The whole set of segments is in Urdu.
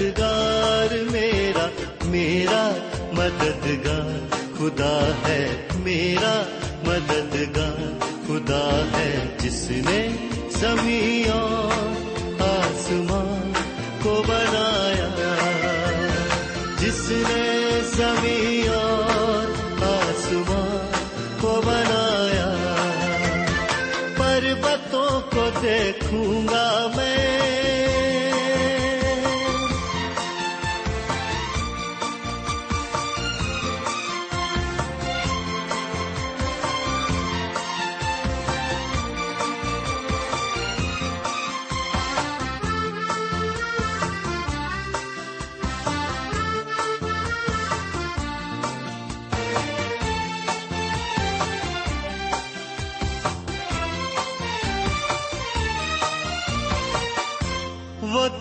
مددگار میرا میرا مددگار، خدا ہے میرا مددگار، خدا ہے جس نے زمین اور آسمان کو بنایا، جس نے زمین آسمان کو بنایا۔ پربتوں کو دیکھوں گا میں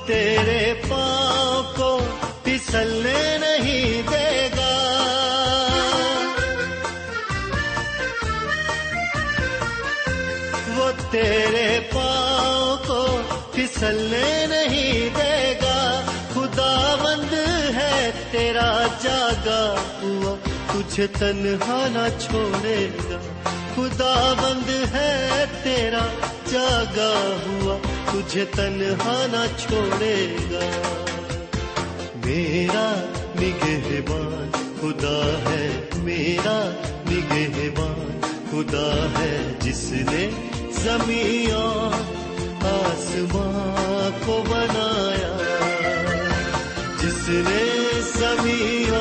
تیرے پاؤں کو پھسلنے نہیں دے گا۔ وہ تیرے پاؤں کو پھسلنے نہیں دے گا۔ خدا بند ہے تیرا جاگا ہوا۔ تجھے تنہا نہ چھوڑے گا۔ خدا بند ہے تیرا جاگا ہوا۔ تجھے تنہا نہ چھوڑے گا۔ میرا نگہبان خدا ہے، میرا نگہبان خدا ہے، جس نے زمین آسمان کو بنایا۔ جس نے زمین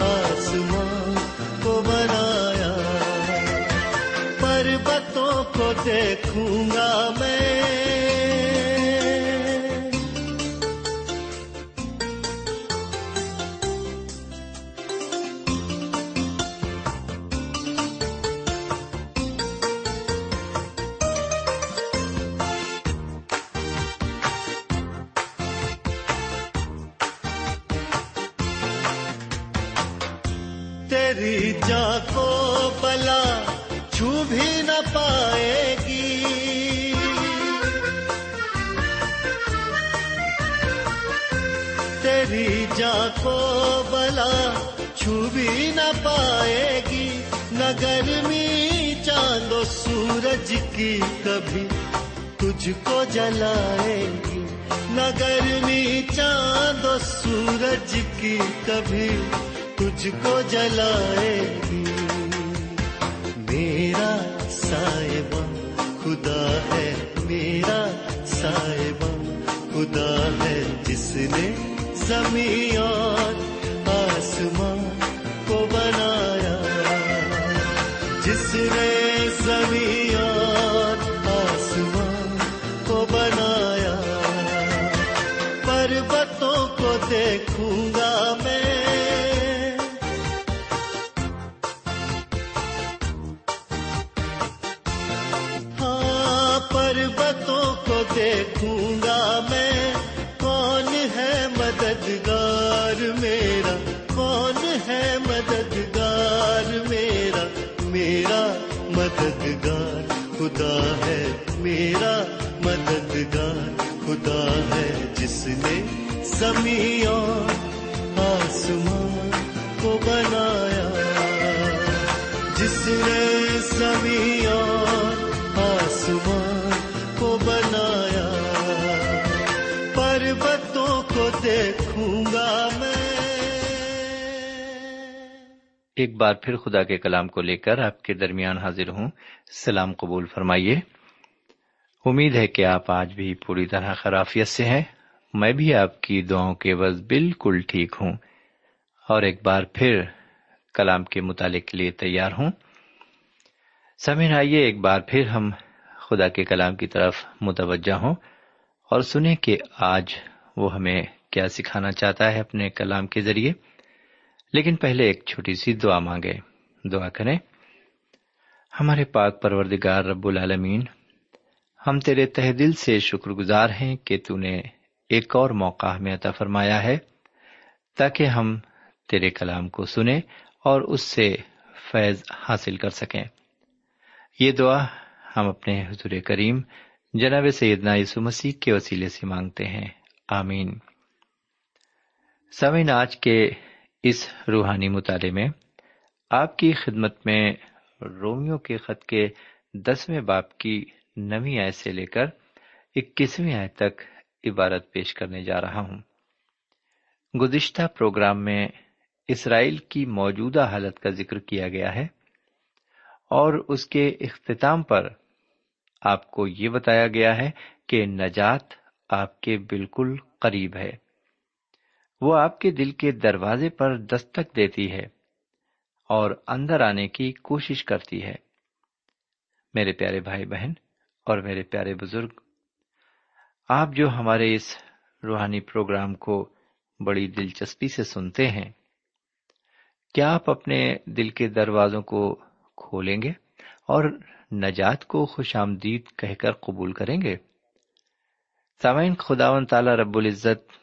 آسمان کو بنایا۔ پربتوں کو دیکھوں گا میں کبھی تجھ کو جلائے گی۔ میرا سائبہ خدا ہے میرا سائبہ خدا ہے جس نے زمین اور آسمان کو بنایا۔ جس نے زمین اور آسمان کو بنایا۔ پربتوں کو دیکھوں مددگار خدا ہے میرا مددگار خدا ہے جس نے زمین اور آسمان ایک بار پھر خدا کے کلام کو لے کر آپ کے درمیان حاضر ہوں۔ سلام قبول فرمائیے۔ امید ہے کہ آپ آج بھی پوری طرح خرافیت سے ہیں۔ میں بھی آپ کی دعاؤں کے بس بالکل ٹھیک ہوں۔ اور ایک بار پھر کلام کے مطالعے کے لیے تیار ہوں۔ سمین آئیے ایک بار پھر ہم خدا کے کلام کی طرف متوجہ ہوں اور سنیں کہ آج وہ ہمیں کیا سکھانا چاہتا ہے اپنے کلام کے ذریعے۔ لیکن پہلے ایک چھوٹی سی دعا مانگے۔ دعا کریں، ہمارے پاک پروردگار رب العالمین، ہم تیرے تہ دل سے شکر گزار ہیں کہ تو نے ایک اور موقع ہمیں عطا فرمایا ہے، تاکہ ہم تیرے کلام کو سنیں اور اس سے فیض حاصل کر سکیں۔ یہ دعا ہم اپنے حضور کریم جناب سیدنا یسو مسیح کے وسیلے سے مانگتے ہیں۔ آمین۔ سمین آج کے اس روحانی مطالعے میں آپ کی خدمت میں رومیو کے خط کے دسویں باپ کی نویں آئے سے لے کر اکیسویں آئے تک عبارت پیش کرنے جا رہا ہوں۔ گزشتہ پروگرام میں اسرائیل کی موجودہ حالت کا ذکر کیا گیا ہے اور اس کے اختتام پر آپ کو یہ بتایا گیا ہے کہ نجات آپ کے بالکل قریب ہے۔ وہ آپ کے دل کے دروازے پر دستک دیتی ہے اور اندر آنے کی کوشش کرتی ہے۔ میرے پیارے بھائی بہن اور میرے پیارے بزرگ، آپ جو ہمارے اس روحانی پروگرام کو بڑی دلچسپی سے سنتے ہیں، کیا آپ اپنے دل کے دروازوں کو کھولیں گے اور نجات کو خوش آمدید کہہ کر قبول کریں گے؟ سامعین خداون تعالی رب العزت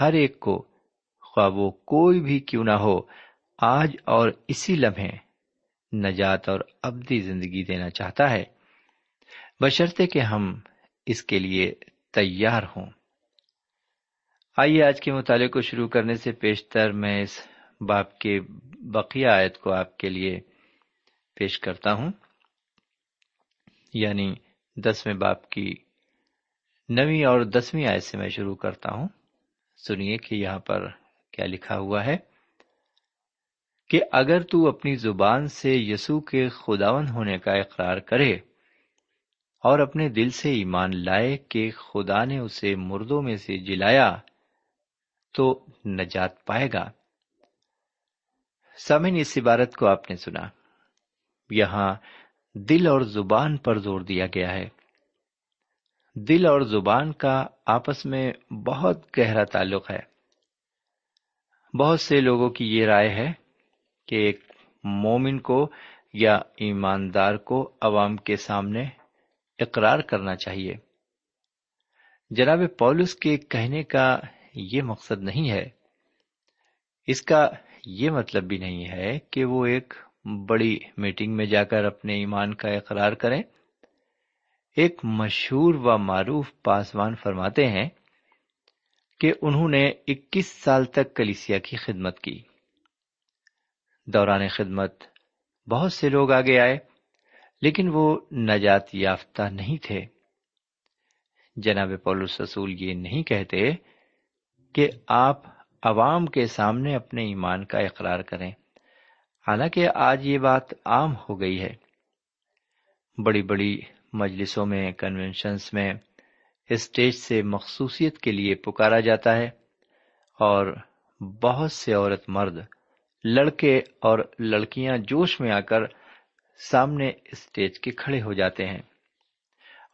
ہر ایک کو، خواہ وہ کوئی بھی کیوں نہ ہو، آج اور اسی لمحے نجات اور ابدی زندگی دینا چاہتا ہے۔ بشرطے کہ ہم اس کے لیے تیار ہوں۔ آئیے آج کے مطالعے کو شروع کرنے سے پیشتر میں اس باپ کے بقیہ آیت کو آپ کے لیے پیش کرتا ہوں۔ یعنی دسویں باپ کی نویں اور دسویں آیت سے میں شروع کرتا ہوں۔ سنیے کہ یہاں پر کیا لکھا ہوا ہے کہ اگر تو اپنی زبان سے یسو کے خداون ہونے کا اقرار کرے اور اپنے دل سے ایمان لائے کہ خدا نے اسے مردوں میں سے جلایا تو نجات پائے گا۔ سمن اس عبارت کو آپ نے سنا۔ یہاں دل اور زبان پر زور دیا گیا ہے۔ دل اور زبان کا آپس میں بہت گہرا تعلق ہے۔ بہت سے لوگوں کی یہ رائے ہے کہ ایک مومن کو یا ایماندار کو عوام کے سامنے اقرار کرنا چاہیے۔ جناب پولس کے کہنے کا یہ مقصد نہیں ہے۔ اس کا یہ مطلب بھی نہیں ہے کہ وہ ایک بڑی میٹنگ میں جا کر اپنے ایمان کا اقرار کریں۔ ایک مشہور و معروف پاسوان فرماتے ہیں کہ انہوں نے اکیس سال تک کلیسیا کی خدمت کی۔ دوران خدمت بہت سے لوگ آگے آئے، لیکن وہ نجات یافتہ نہیں تھے۔ جناب پولس رسول یہ نہیں کہتے کہ آپ عوام کے سامنے اپنے ایمان کا اقرار کریں۔ حالانکہ آج یہ بات عام ہو گئی ہے۔ بڑی بڑی مجلسوں میں کنونشنس میں اسٹیج سے مخصوصیت کے لیے پکارا جاتا ہے اور بہت سے عورت مرد، لڑکے اور لڑکیاں جوش میں آ کر سامنے اسٹیج کے کھڑے ہو جاتے ہیں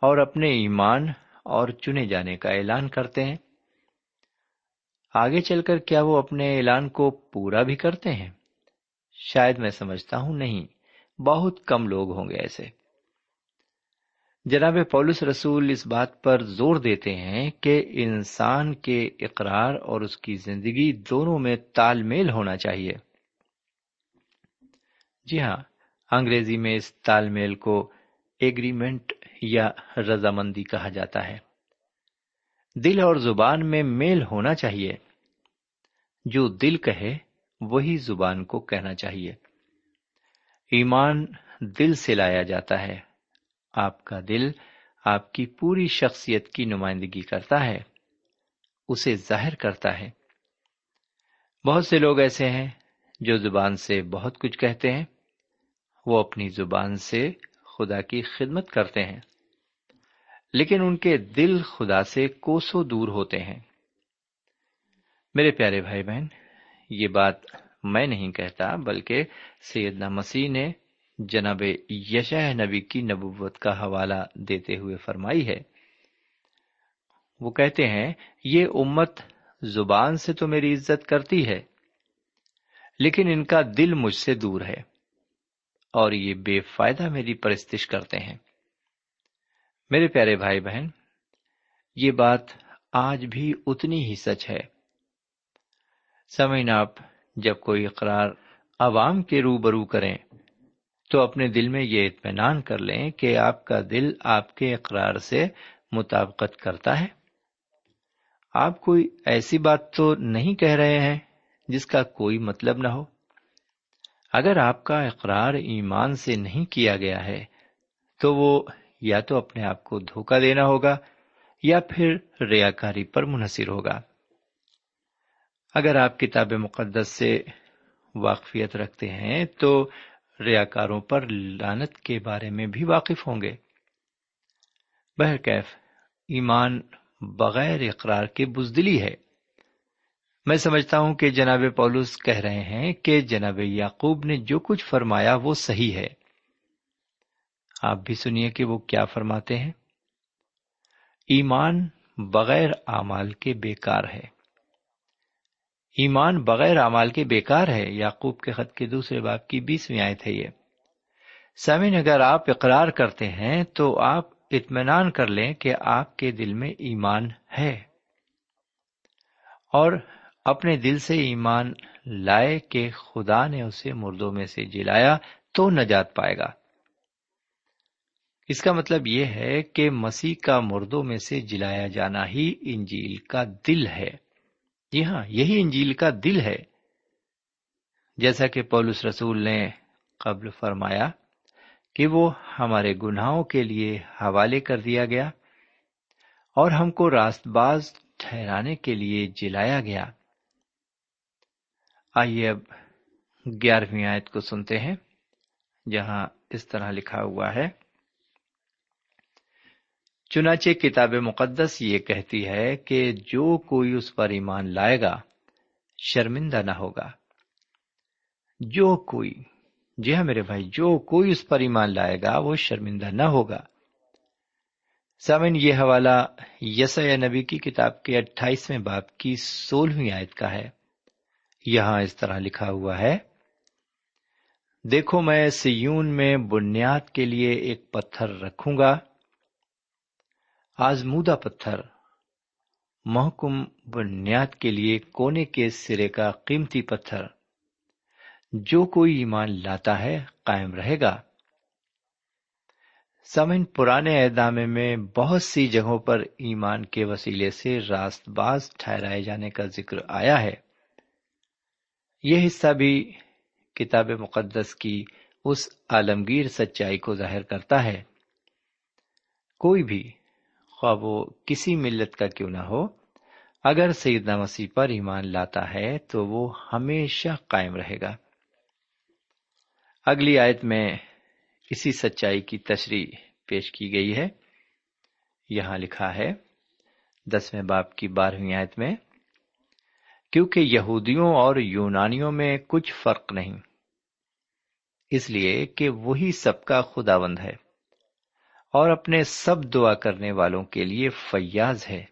اور اپنے ایمان اور چنے جانے کا اعلان کرتے ہیں۔ آگے چل کر کیا وہ اپنے اعلان کو پورا بھی کرتے ہیں؟ شاید میں سمجھتا ہوں نہیں، بہت کم لوگ ہوں گے ایسے۔ جناب پولس رسول اس بات پر زور دیتے ہیں کہ انسان کے اقرار اور اس کی زندگی دونوں میں تال میل ہونا چاہیے۔ جی ہاں انگریزی میں اس تال میل کو ایگریمنٹ یا رضامندی کہا جاتا ہے۔ دل اور زبان میں میل ہونا چاہیے۔ جو دل کہے، وہی زبان کو کہنا چاہیے۔ ایمان دل سے لایا جاتا ہے۔ آپ کا دل آپ کی پوری شخصیت کی نمائندگی کرتا ہے، اسے ظاہر کرتا ہے۔ بہت سے لوگ ایسے ہیں جو زبان سے بہت کچھ کہتے ہیں، وہ اپنی زبان سے خدا کی خدمت کرتے ہیں۔ لیکن ان کے دل خدا سے کوسوں دور ہوتے ہیں۔ میرے پیارے بھائی بہن، یہ بات میں نہیں کہتا، بلکہ سیدنا مسیح نے جناب یشہ نبی کی نبوت کا حوالہ دیتے ہوئے فرمائی ہے۔ وہ کہتے ہیں، یہ امت زبان سے تو میری عزت کرتی ہے، لیکن ان کا دل مجھ سے دور ہے اور یہ بے فائدہ میری پرستش کرتے ہیں۔ میرے پیارے بھائی بہن، یہ بات آج بھی اتنی ہی سچ ہے۔ سمعین آپ جب کوئی اقرار عوام کے روبرو کریں تو اپنے دل میں یہ اطمینان کر لیں کہ آپ کا دل آپ کے اقرار سے مطابقت کرتا ہے۔ آپ کوئی ایسی بات تو نہیں کہہ رہے ہیں جس کا کوئی مطلب نہ ہو۔ اگر آپ کا اقرار ایمان سے نہیں کیا گیا ہے تو وہ یا تو اپنے آپ کو دھوکہ دینا ہوگا یا پھر ریاکاری پر منحصر ہوگا۔ اگر آپ کتاب مقدس سے واقفیت رکھتے ہیں تو ریاکاروں پر لانت کے بارے میں بھی واقف ہوں گے۔ بہرکیف، ایمان بغیر اقرار کے بزدلی ہے۔ میں سمجھتا ہوں کہ جناب پولس کہہ رہے ہیں کہ جناب یعقوب نے جو کچھ فرمایا وہ صحیح ہے۔ آپ بھی سنیے کہ وہ کیا فرماتے ہیں۔ ایمان بغیر اعمال کے بیکار ہے۔ ایمان بغیر اعمال کے بیکار ہے۔ یعقوب کے خط کے دوسرے باپ کی بیسویں آیت ہے یہ۔ سمن اگر آپ اقرار کرتے ہیں تو آپ اطمینان کر لیں کہ آپ کے دل میں ایمان ہے۔ اور اپنے دل سے ایمان لائے کہ خدا نے اسے مردوں میں سے جلایا تو نجات پائے گا۔ اس کا مطلب یہ ہے کہ مسیح کا مردوں میں سے جلایا جانا ہی انجیل کا دل ہے۔ جی ہاں یہی انجیل کا دل ہے۔ جیسا کہ پولس رسول نے قبل فرمایا کہ وہ ہمارے گناہوں کے لیے حوالے کر دیا گیا اور ہم کو راست باز ٹھہرانے کے لیے جلایا گیا۔ آئیے اب گیارہویں آیت کو سنتے ہیں، جہاں اس طرح لکھا ہوا ہے۔ چنانچہ کتاب مقدس یہ کہتی ہے کہ جو کوئی اس پر ایمان لائے گا، شرمندہ نہ ہوگا۔ جو کوئی جی ہاں میرے بھائی، جو کوئی اس پر ایمان لائے گا، وہ شرمندہ نہ ہوگا۔ سامن یہ حوالہ یس نبی کی کتاب کے اٹھائیسویں باپ کی سولہویں آیت کا ہے۔ یہاں اس طرح لکھا ہوا ہے، دیکھو میں سیون میں بنیاد کے لیے ایک پتھر رکھوں گا۔ آزمودہ پتھر۔ محکم بنیاد کے لیے کونے کے سرے کا قیمتی پتھر۔ جو کوئی ایمان لاتا ہے، قائم رہے گا۔ سمن پرانے اعدامے میں بہت سی جگہوں پر ایمان کے وسیلے سے راست باز ٹھہرائے جانے کا ذکر آیا ہے۔ یہ حصہ بھی کتاب مقدس کی اس عالمگیر سچائی کو ظاہر کرتا ہے۔ کوئی بھی خواہ وہ کسی ملت کا کیوں نہ ہو۔ اگر سیدنا مسیح پر ایمان لاتا ہے تو وہ ہمیشہ قائم رہے گا۔ اگلی آیت میں اسی سچائی کی تشریح پیش کی گئی ہے۔ یہاں لکھا ہے دسویں باپ کی بارہویں آیت میں، کیونکہ یہودیوں اور یونانیوں میں کچھ فرق نہیں، اس لیے کہ وہی سب کا خداوند ہے۔ اور اپنے سب دعا کرنے والوں کے لیے فیاض ہے۔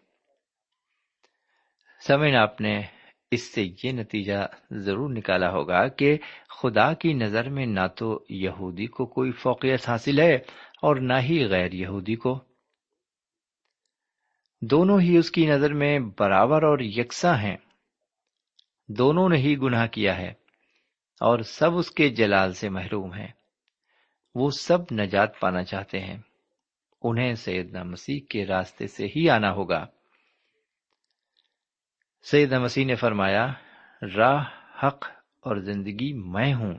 سمن آپ نے اس سے یہ نتیجہ ضرور نکالا ہوگا کہ خدا کی نظر میں نہ تو یہودی کو کوئی فوقیت حاصل ہے اور نہ ہی غیر یہودی کو۔ دونوں ہی اس کی نظر میں برابر اور یکساں ہیں۔ دونوں نے ہی گناہ کیا ہے اور سب اس کے جلال سے محروم ہیں۔ وہ سب نجات پانا چاہتے ہیں۔ انہیں سیدنا مسیح کے راستے سے ہی آنا ہوگا۔ سیدنا مسیح نے فرمایا، راہ، حق اور زندگی میں ہوں۔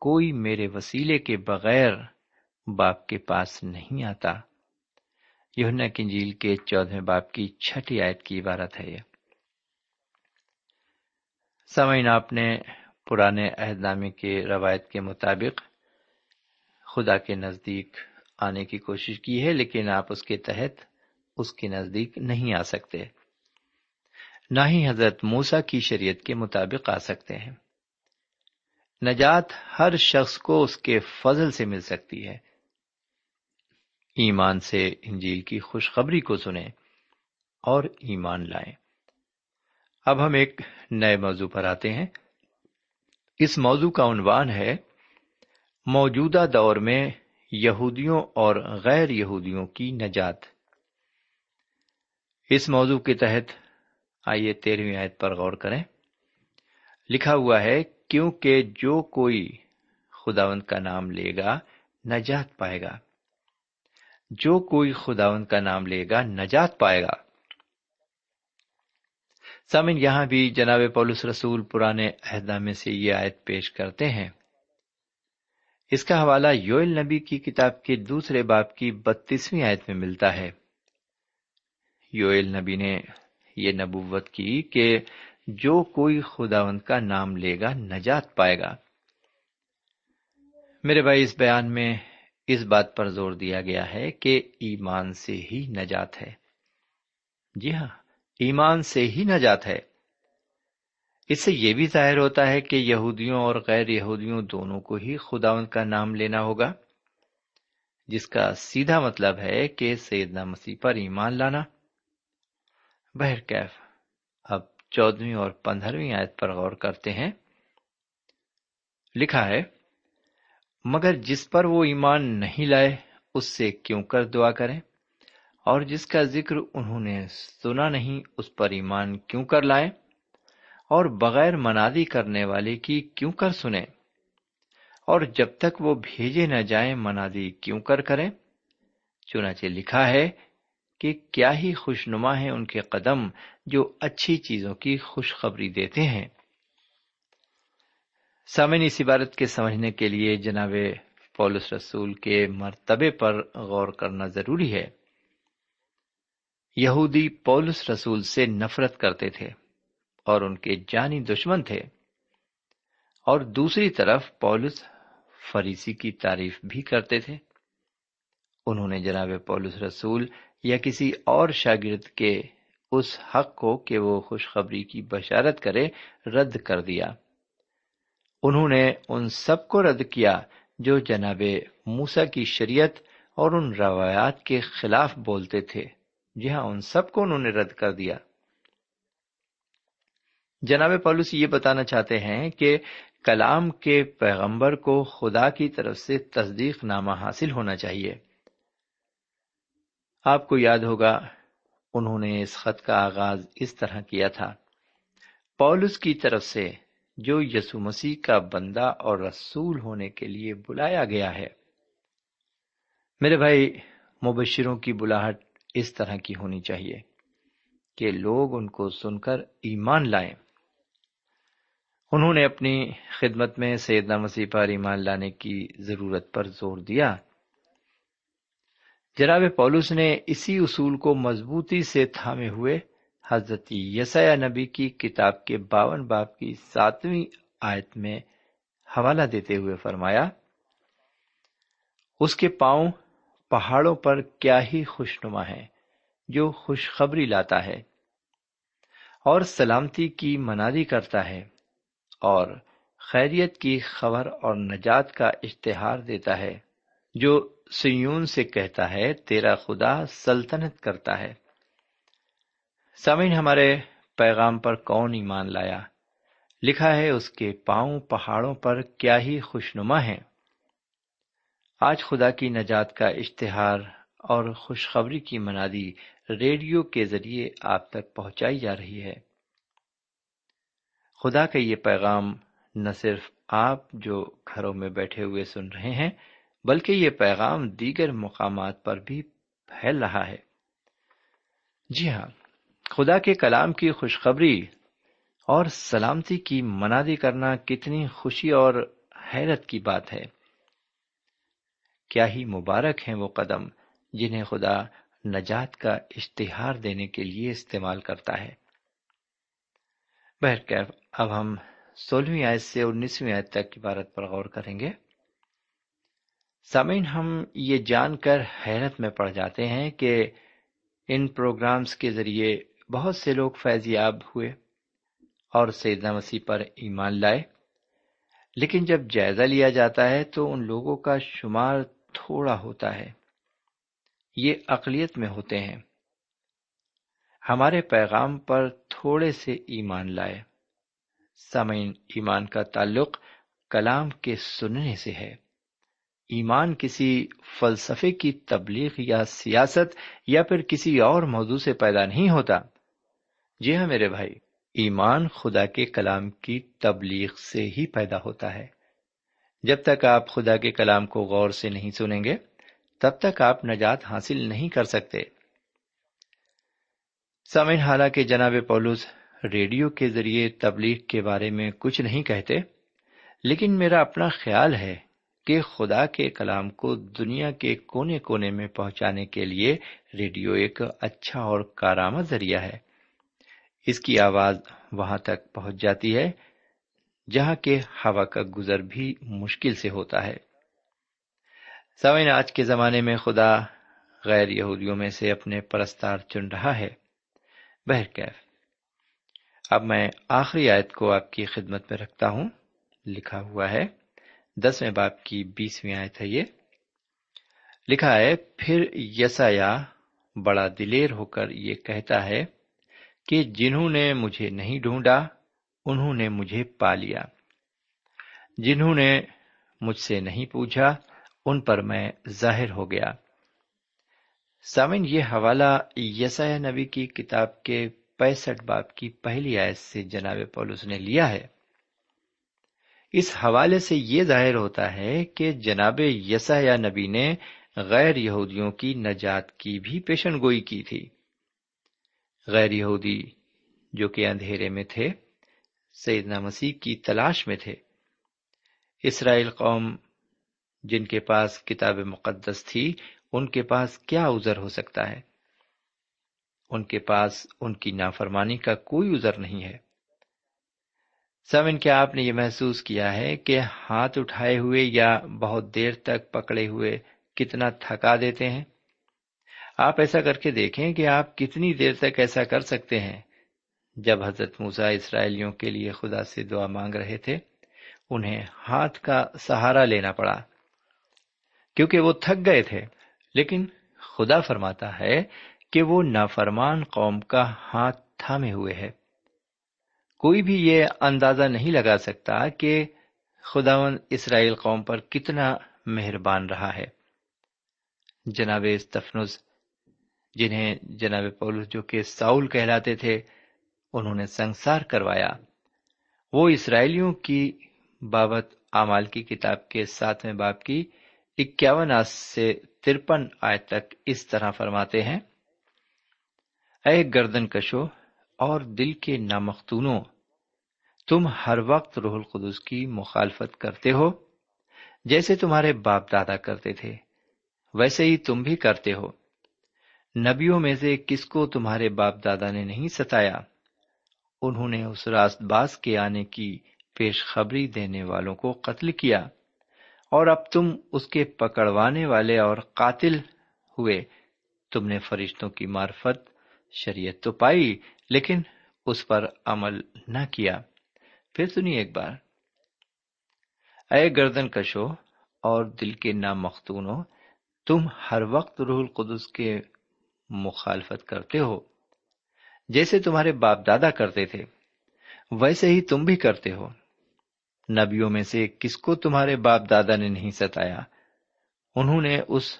کوئی میرے وسیلے کے بغیر باپ کے پاس نہیں آتا۔ یونا کنجیل کے چودہ باپ کی چھٹی آیت کی عبارت ہے یہ۔ سمعین آپ نے پرانے عہد نامے کے روایت کے مطابق خدا کے نزدیک آنے کی کوشش کی ہے، لیکن آپ اس کے تحت اس کے نزدیک نہیں آ سکتے۔ نہ ہی حضرت موسا کی شریعت کے مطابق آ سکتے ہیں۔ نجات ہر شخص کو اس کے فضل سے مل سکتی ہے۔ ایمان سے انجیل کی خوشخبری کو سنیں اور ایمان لائیں۔ اب ہم ایک نئے موضوع پر آتے ہیں۔ اس موضوع کا عنوان ہے، موجودہ دور میں یہودیوں اور غیر یہودیوں کی نجات۔ اس موضوع کے تحت آئیے تیرہویں آیت پر غور کریں۔ لکھا ہوا ہے، کیونکہ جو کوئی خداوند کا نام لے گا، نجات پائے گا۔ جو کوئی خداوند کا نام لے گا، نجات پائے گا۔ سامن یہاں بھی جناب پولس رسول پرانے عہدہ میں سے یہ آیت پیش کرتے ہیں۔ اس کا حوالہ یوئل نبی کی کتاب کے دوسرے باپ کی بتیسویں آیت میں ملتا ہے۔ یوئل نبی نے یہ نبوت کی کہ جو کوئی خداوند کا نام لے گا، نجات پائے گا۔ میرے بھائی، اس بیان میں اس بات پر زور دیا گیا ہے کہ ایمان سے ہی نجات ہے۔ جی ہاں ایمان سے ہی نجات ہے۔ اس سے یہ بھی ظاہر ہوتا ہے کہ یہودیوں اور غیر یہودیوں دونوں کو ہی خداون کا نام لینا ہوگا، جس کا سیدھا مطلب ہے کہ سیدنا مسیح پر ایمان لانا۔ بہرکیف اب چودہویں اور پندرہویں آیت پر غور کرتے ہیں۔ لکھا ہے، مگر جس پر وہ ایمان نہیں لائے، اس سے کیوں کر دعا کریں؟ اور جس کا ذکر انہوں نے سنا نہیں، اس پر ایمان کیوں کر لائے اور بغیر منادی کرنے والے کی کیوں کر سنیں؟ اور جب تک وہ بھیجے نہ جائیں منادی کیوں کر کریں؟ چنانچہ لکھا ہے کہ کیا ہی خوش نما ہے ان کے قدم جو اچھی چیزوں کی خوشخبری دیتے ہیں۔ سامن اس عبارت کے سمجھنے کے لیے جناب پولس رسول کے مرتبے پر غور کرنا ضروری ہے۔ یہودی پولس رسول سے نفرت کرتے تھے۔ اور ان کے جانی دشمن تھے۔ اور دوسری طرف پولس فریسی کی تعریف بھی کرتے تھے۔ انہوں نے جناب پولس رسول یا کسی اور شاگرد کے اس حق کو کہ وہ خوشخبری کی بشارت کرے رد کر دیا۔ انہوں نے ان سب کو رد کیا جو جناب موسا کی شریعت اور ان روایات کے خلاف بولتے تھے۔ جی ہاں ان سب کو انہوں نے رد کر دیا۔ جناب پولوس، یہ بتانا چاہتے ہیں کہ کلام کے پیغمبر کو خدا کی طرف سے تصدیق نامہ حاصل ہونا چاہیے۔ آپ کو یاد ہوگا، انہوں نے اس خط کا آغاز اس طرح کیا تھا۔ پولس کی طرف سے جو یسو مسیح کا بندہ اور رسول ہونے کے لیے بلایا گیا ہے۔ میرے بھائی، مبشروں کی بلاہٹ اس طرح کی ہونی چاہیے کہ لوگ ان کو سن کر ایمان لائیں۔ انہوں نے اپنی خدمت میں سیدنا مسیح پر ایمان لانے کی ضرورت پر زور دیا۔ جناب پولس نے اسی اصول کو مضبوطی سے تھامے ہوئے حضرت یسیا نبی کی کتاب کے باون باپ کی ساتویں آیت میں حوالہ دیتے ہوئے فرمایا، اس کے پاؤں پہاڑوں پر کیا ہی خوش نما ہے جو خوشخبری لاتا ہے اور سلامتی کی منادی کرتا ہے۔ اور خیریت کی خبر اور نجات کا اشتہار دیتا ہے، جو سیون سے کہتا ہے، تیرا خدا سلطنت کرتا ہے۔ سامعین، ہمارے پیغام پر کون ایمان لایا؟ لکھا ہے، اس کے پاؤں پہاڑوں پر کیا ہی خوشنما ہے آج خدا کی نجات کا اشتہار اور خوشخبری کی منادی ریڈیو کے ذریعے آپ تک پہنچائی جا رہی ہے۔ خدا کا یہ پیغام نہ صرف آپ جو گھروں میں بیٹھے ہوئے سن رہے ہیں، بلکہ یہ پیغام دیگر مقامات پر بھی پھیل رہا ہے۔ جی ہاں خدا کے کلام کی خوشخبری اور سلامتی کی منادی کرنا کتنی خوشی اور حیرت کی بات ہے۔ کیا ہی مبارک ہیں وہ قدم جنہیں خدا نجات کا اشتہار دینے کے لیے استعمال کرتا ہے۔ بہرکیف اب ہم سولہویں آیت سے انیسویں آیت تک عبارت پر غور کریں گے۔ سامعین، ہم یہ جان کر حیرت میں پڑ جاتے ہیں کہ ان پروگرامز کے ذریعے بہت سے لوگ فیضیاب ہوئے اور سیدنا مسیح پر ایمان لائے۔ لیکن جب جائزہ لیا جاتا ہے تو ان لوگوں کا شمار تھوڑا ہوتا ہے۔ یہ اقلیت میں ہوتے ہیں۔ ہمارے پیغام پر تھوڑے سے ایمان لائے۔ سمعین ایمان کا تعلق کلام کے سننے سے ہے۔ ایمان کسی فلسفے کی تبلیغ یا سیاست یا پھر کسی اور موضوع سے پیدا نہیں ہوتا۔ جی ہاں میرے بھائی، ایمان خدا کے کلام کی تبلیغ سے ہی پیدا ہوتا ہے۔ جب تک آپ خدا کے کلام کو غور سے نہیں سنیں گے، تب تک آپ نجات حاصل نہیں کر سکتے۔ سمن حالانکہ جناب پولوس ریڈیو کے ذریعے تبلیغ کے بارے میں کچھ نہیں کہتے، لیکن میرا اپنا خیال ہے کہ خدا کے کلام کو دنیا کے کونے کونے میں پہنچانے کے لیے ریڈیو ایک اچھا اور کارآمد ذریعہ ہے۔ اس کی آواز وہاں تک پہنچ جاتی ہے، جہاں کے ہوا کا گزر بھی مشکل سے ہوتا ہے۔ سوئن آج کے زمانے میں خدا غیر یہودیوں میں سے اپنے پرستار چن رہا ہے۔ بہرکیف۔ اب میں آخری آیت کو آپ کی خدمت میں رکھتا ہوں۔ لکھا ہوا ہے، دسویں باپ کی بیسویں آیت ہے یہ۔ لکھا ہے، پھر یسایا بڑا دلیر ہو کر یہ کہتا ہے کہ جنہوں نے مجھے نہیں ڈھونڈا، انہوں نے مجھے پا لیا۔ جنہوں نے مجھ سے نہیں پوچھا، ان پر میں ظاہر ہو گیا۔ سامن یہ حوالہ یسا نبی کی کتاب کے پینسٹھ باپ کی پہلی آیت سے جناب پولس نے لیا ہے۔ اس حوالے سے یہ ظاہر ہوتا ہے کہ جناب یسا نبی نے غیر یہودیوں کی نجات کی بھی پیشن گوئی کی تھی۔ غیر یہودی جو کہ اندھیرے میں تھے، سیدنا مسیح کی تلاش میں تھے۔ اسرائیل قوم جن کے پاس کتاب مقدس تھی ان کے پاس کیا ازر ہو سکتا ہے؟ ان کے پاس ان کی نافرمانی کا کوئی ازر نہیں ہے۔ سمن کیا آپ نے یہ محسوس کیا ہے کہ ہاتھ اٹھائے ہوئے یا بہت دیر تک پکڑے ہوئے کتنا تھکا دیتے ہیں؟ آپ ایسا کر کے دیکھیں کہ آپ کتنی دیر تک ایسا کر سکتے ہیں۔ جب حضرت موسا اسرائیلیوں کے لیے خدا سے دعا مانگ رہے تھے، انہیں ہاتھ کا سہارا لینا پڑا۔ کیونکہ وہ تھک گئے تھے۔ لیکن خدا فرماتا ہے کہ وہ نافرمان قوم کا ہاتھ تھامے ہوئے ہے۔ کوئی بھی یہ اندازہ نہیں لگا سکتا کہ خداون اسرائیل قوم پر کتنا مہربان رہا ہے۔ جناب استفنز جنہیں جناب پولس جو کہ ساؤل کہلاتے تھے، انہوں نے سنسار کروایا۔ وہ اسرائیلیوں کی بابت اعمال کی کتاب کے ساتویں باپ کی اکیاون آس سے ترپن آئے تک اس طرح فرماتے ہیں، اے گردن کشو اور دل کے نامختونوں، تم ہر وقت روح القدس کی مخالفت کرتے ہو، جیسے تمہارے باپ دادا کرتے تھے، ویسے ہی تم بھی کرتے ہو۔ نبیوں میں سے کس کو تمہارے باپ دادا نے نہیں ستایا؟ انہوں نے اس راست باز کے آنے کی پیش خبری دینے والوں کو قتل کیا۔ اور اب تم اس کے پکڑوانے والے اور قاتل ہوئے۔ تم نے فرشتوں کی معرفت، شریعت تو پائی، لیکن اس پر عمل نہ کیا۔ پھر سنی ایک بار۔ اے گردن کشو اور دل کے نام مختون تم ہر وقت روح القدس کے مخالفت کرتے ہو، جیسے تمہارے باپ دادا کرتے تھے، ویسے ہی تم بھی کرتے ہو۔ نبیوں میں سے کس کو تمہارے باپ دادا نے نہیں ستایا؟ انہوں نے اس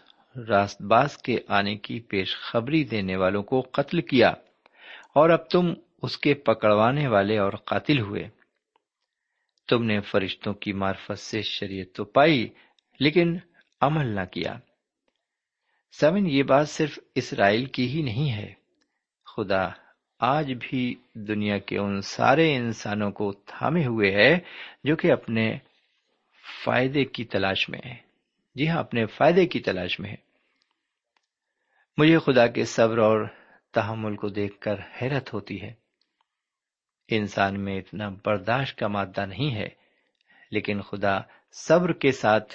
راست باز کے آنے کی پیش خبری دینے والوں کو قتل کیا اور اب تم اس کے پکڑوانے والے اور قاتل ہوئے۔ تم نے فرشتوں کی معرفت سے شریعت تو پائی، لیکن عمل نہ کیا۔ سمن یہ بات صرف اسرائیل کی ہی نہیں ہے۔ خدا آج بھی دنیا کے ان سارے انسانوں کو تھامے ہوئے ہے جو کہ اپنے فائدے کی تلاش میں ہے جی ہاں اپنے فائدے کی تلاش میں ہے مجھے خدا کے صبر اور تحمل کو دیکھ کر حیرت ہوتی ہے۔ انسان میں اتنا برداشت کا مادہ نہیں ہے، لیکن خدا صبر کے ساتھ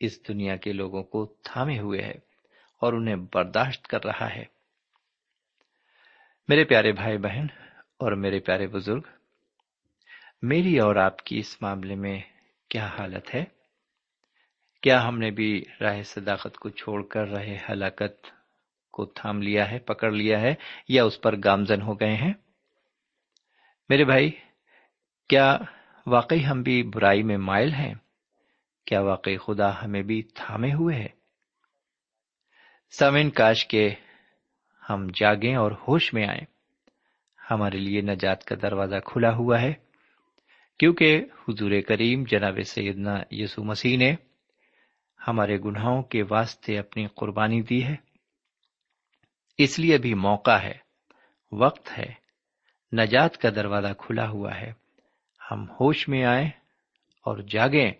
اس دنیا کے لوگوں کو تھامے ہوئے ہے اور انہیں برداشت کر رہا ہے۔ میرے پیارے بھائی بہن اور میرے پیارے بزرگ، میری اور آپ کی اس معاملے میں کیا حالت ہے؟ کیا ہم نے بھی راہ صداقت کو چھوڑ کر رہے ہلاکت کو تھام لیا ہے، پکڑ لیا ہے یا اس پر گامزن ہو گئے ہیں؟ میرے بھائی، کیا واقعی ہم بھی برائی میں مائل ہیں؟ کیا واقعی خدا ہمیں بھی تھامے ہوئے ہے؟ سمن کاش کے ہم جاگیں اور ہوش میں آئیں۔ ہمارے لیے نجات کا دروازہ کھلا ہوا ہے۔ کیونکہ حضور کریم جناب سیدنا یسو مسیح نے ہمارے گناہوں کے واسطے اپنی قربانی دی ہے۔ اس لیے بھی موقع ہے، وقت ہے، نجات کا دروازہ کھلا ہوا ہے۔ ہم ہوش میں آئیں اور جاگیں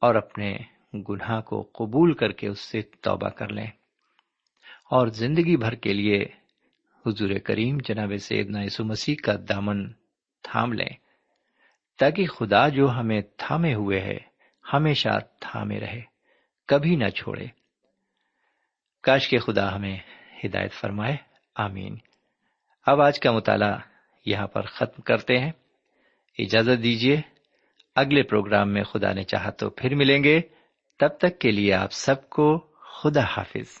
اور اپنے گناہ کو قبول کر کے اس سے توبہ کر لیں۔ اور زندگی بھر کے لیے حضور کریم جناب سیدنا یسو مسیح کا دامن تھام لیں، تاکہ خدا جو ہمیں تھامے ہوئے ہے، ہمیشہ تھامے رہے، کبھی نہ چھوڑے۔ کاش کے خدا ہمیں ہدایت فرمائے، آمین۔ اب آج کا مطالعہ یہاں پر ختم کرتے ہیں۔ اجازت دیجیے اگلے پروگرام میں خدا نے چاہا تو پھر ملیں گے۔ تب تک کے لیے آپ سب کو خدا حافظ۔